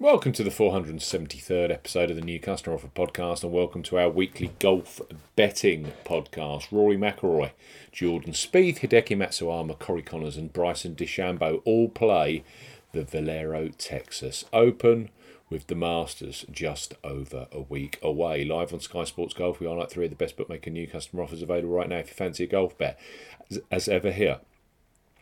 Welcome to the 473rd episode of the New Customer Offer Podcast, and welcome to our weekly golf betting podcast. Rory McIlroy, Jordan Spieth, Hideki Matsuyama, Corey Conners, and Bryson DeChambeau all play the Valero Texas Open with the Masters just over a week away. Live on Sky Sports Golf, we are like three of the best bookmaker new customer offers available right now if you fancy a golf bet. As, as ever, here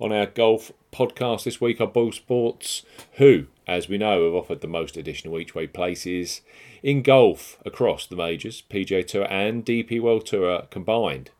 on our golf podcast this week are Boyle Sports, who, as we know, have offered the most additional each way places in golf across the majors, PGA Tour and DP World Tour combined,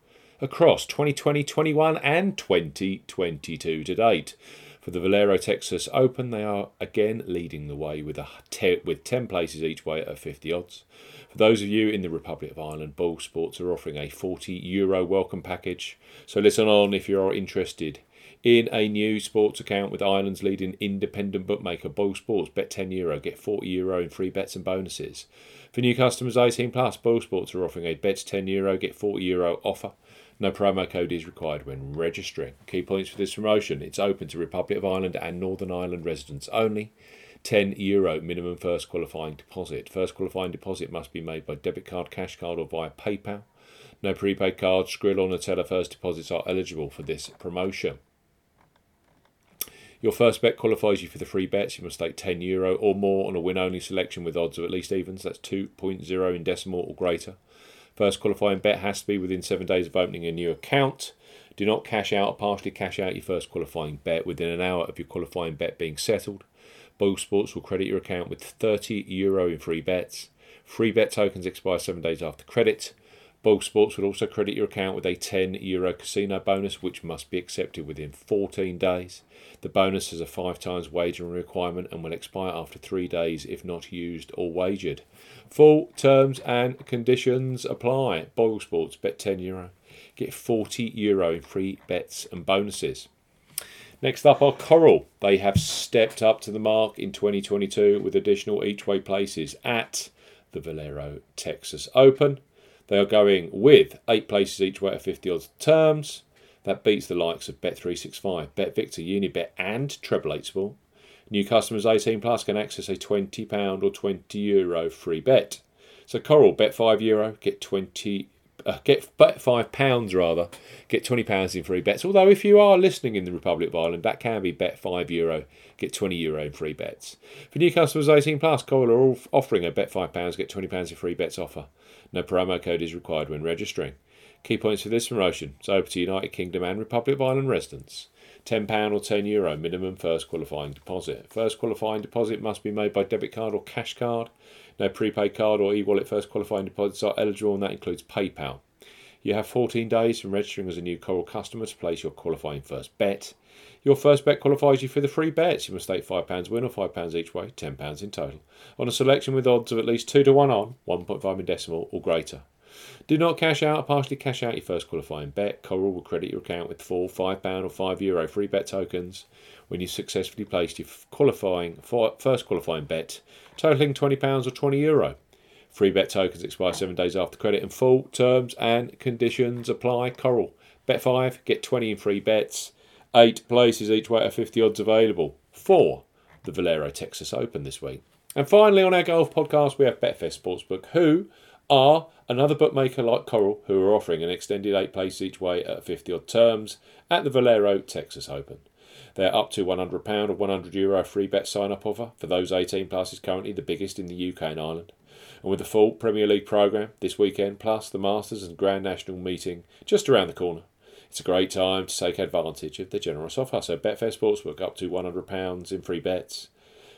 across 2020, 21, and 2022 to date. For the Valero Texas Open, they are again leading the way with a te- with 10 places each way at 50 odds. For those of you in the Republic of Ireland, Boyle Sports are offering a 40 euro welcome package. So listen on if you are interested in a new sports account with Ireland's leading independent bookmaker, Boyle Sports. Bet 10 euro, get 40 euro in free bets and bonuses. For new customers 18 plus, Boyle Sports are offering a bet 10 euro, get 40 euro offer. No promo code is required when registering. Key points for this promotion it's open to Republic of Ireland and Northern Ireland residents only. 10 euro minimum first qualifying deposit. First qualifying deposit must be made by debit card, cash card, or via PayPal. No prepaid cards, Skrill, or Neteller first deposits are eligible for this promotion. Your first bet qualifies you for the free bets. You must stake 10 euro or more on a win only selection with odds of at least evens. That's 2.0 in decimal or greater. First qualifying bet has to be within seven days of opening a new account. Do not cash out or partially cash out your first qualifying bet within an hour of your qualifying bet being settled. Boyle Sports will credit your account with 30 euro in free bets. Free bet tokens expire seven days after credit. Boyle Sports will also credit your account with a 10 euro casino bonus, which must be accepted within 14 days. The bonus has a five times wagering requirement and will expire after three days if not used or wagered. Full terms and conditions apply. Boyle Sports, bet 10 euro. Get 40 euro in free bets and bonuses. Next up are Coral. They have stepped up to the mark in 2022 with additional each way places at the Valero Texas Open. They are going with eight places each way at 50 odds terms. That beats the likes of Bet365, BetVictor, Unibet, and Treble 8 Sport. New customers 18 plus can access a £20 or 20 euro free bet. So Coral, bet 5 euro, get 20 uh, get bet five pounds rather, get twenty pounds in free bets. Although if you are listening in the Republic of Ireland, that can be bet five euro, get twenty euro in free bets. For new customers eighteen plus, Coral are offering a bet five pounds, get twenty pounds in free bets offer. No promo code is required when registering. Key points for this promotion. It's open to United Kingdom and Republic of Ireland residents. £10 or €10 Euro minimum first qualifying deposit. First qualifying deposit must be made by debit card or cash card. No prepaid card or e wallet first qualifying deposits are eligible, and that includes PayPal. You have 14 days from registering as a new Coral customer to place your qualifying first bet. Your first bet qualifies you for the free bets. You must stake £5 win or £5 each way, £10 in total, on a selection with odds of at least 2 to 1 on, 1.5 in decimal or greater. Do not cash out partially cash out your first qualifying bet. Coral will credit your account with full £5 or €5 Euro free bet tokens when you successfully placed your qualifying first qualifying bet, totaling £20 or €20. Euro. Free bet tokens expire seven days after credit and full terms and conditions apply. Coral. Bet 5, get 20 in free bets. Eight places each way at 50 odds available for the Valero Texas Open this week. And finally, on our golf podcast, we have Betfair Sportsbook, who are another bookmaker like Coral, who are offering an extended eight place each way at 50 odd terms at the Valero Texas Open. They're up to £100 or €100 Euro free bet sign up offer for those 18 plus is currently the biggest in the UK and Ireland. And with the full Premier League programme this weekend, plus the Masters and Grand National meeting just around the corner, it's a great time to take advantage of the generous offer. So Betfair Sportsbook up to £100 in free bets.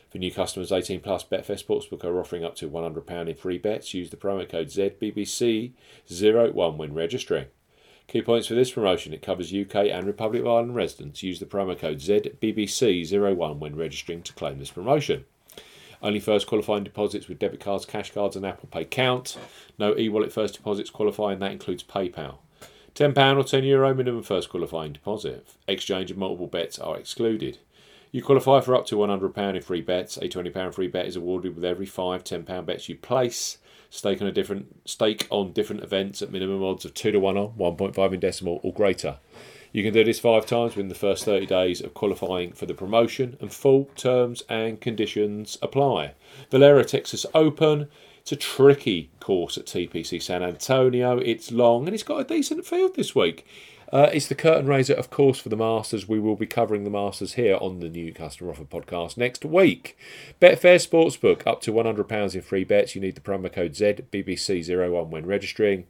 For new customers 18 plus, Betfair Sportsbook are offering up to £100 in free bets. Use the promo code ZBBC01 when registering. Key points for this promotion it covers UK and Republic of Ireland residents. Use the promo code ZBBC01 when registering to claim this promotion. Only first qualifying deposits with debit cards, cash cards, and Apple Pay count. No e wallet first deposits qualifying, that includes PayPal. £10 or €10 Euro minimum first qualifying deposit. Exchange of multiple bets are excluded. You qualify for up to £100 in free bets. A £20 free bet is awarded with every five £10 bets you place. Stake on a different stake on different events at minimum odds of two to one on, 1.5 in decimal or greater. You can do this five times within the first 30 days of qualifying for the promotion, and full terms and conditions apply. Valero Texas Open. It's a tricky course at TPC San Antonio. It's long and it's got a decent field this week. Uh, it's the curtain raiser, of course, for the Masters. We will be covering the Masters here on the new Customer Offer podcast next week. Betfair Sportsbook, up to £100 in free bets. You need the promo code ZBBC01 when registering.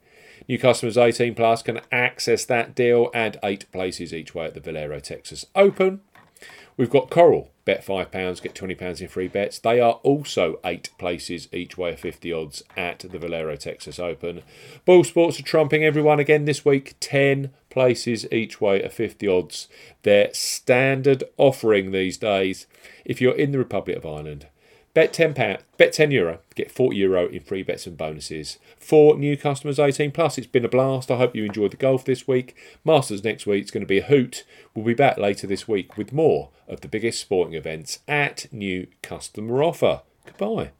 New customers 18 plus can access that deal and eight places each way at the Valero Texas Open. We've got Coral. Bet £5, get £20 in free bets. They are also eight places each way of 50 odds at the Valero Texas Open. Boyle Sports are trumping everyone again this week. 10 places each way of 50 odds. Their standard offering these days. If you're in the Republic of Ireland, Bet ten pound, bet ten euro, get forty euro in free bets and bonuses for new customers eighteen plus. It's been a blast. I hope you enjoyed the golf this week. Masters next week is going to be a hoot. We'll be back later this week with more of the biggest sporting events at new customer offer. Goodbye.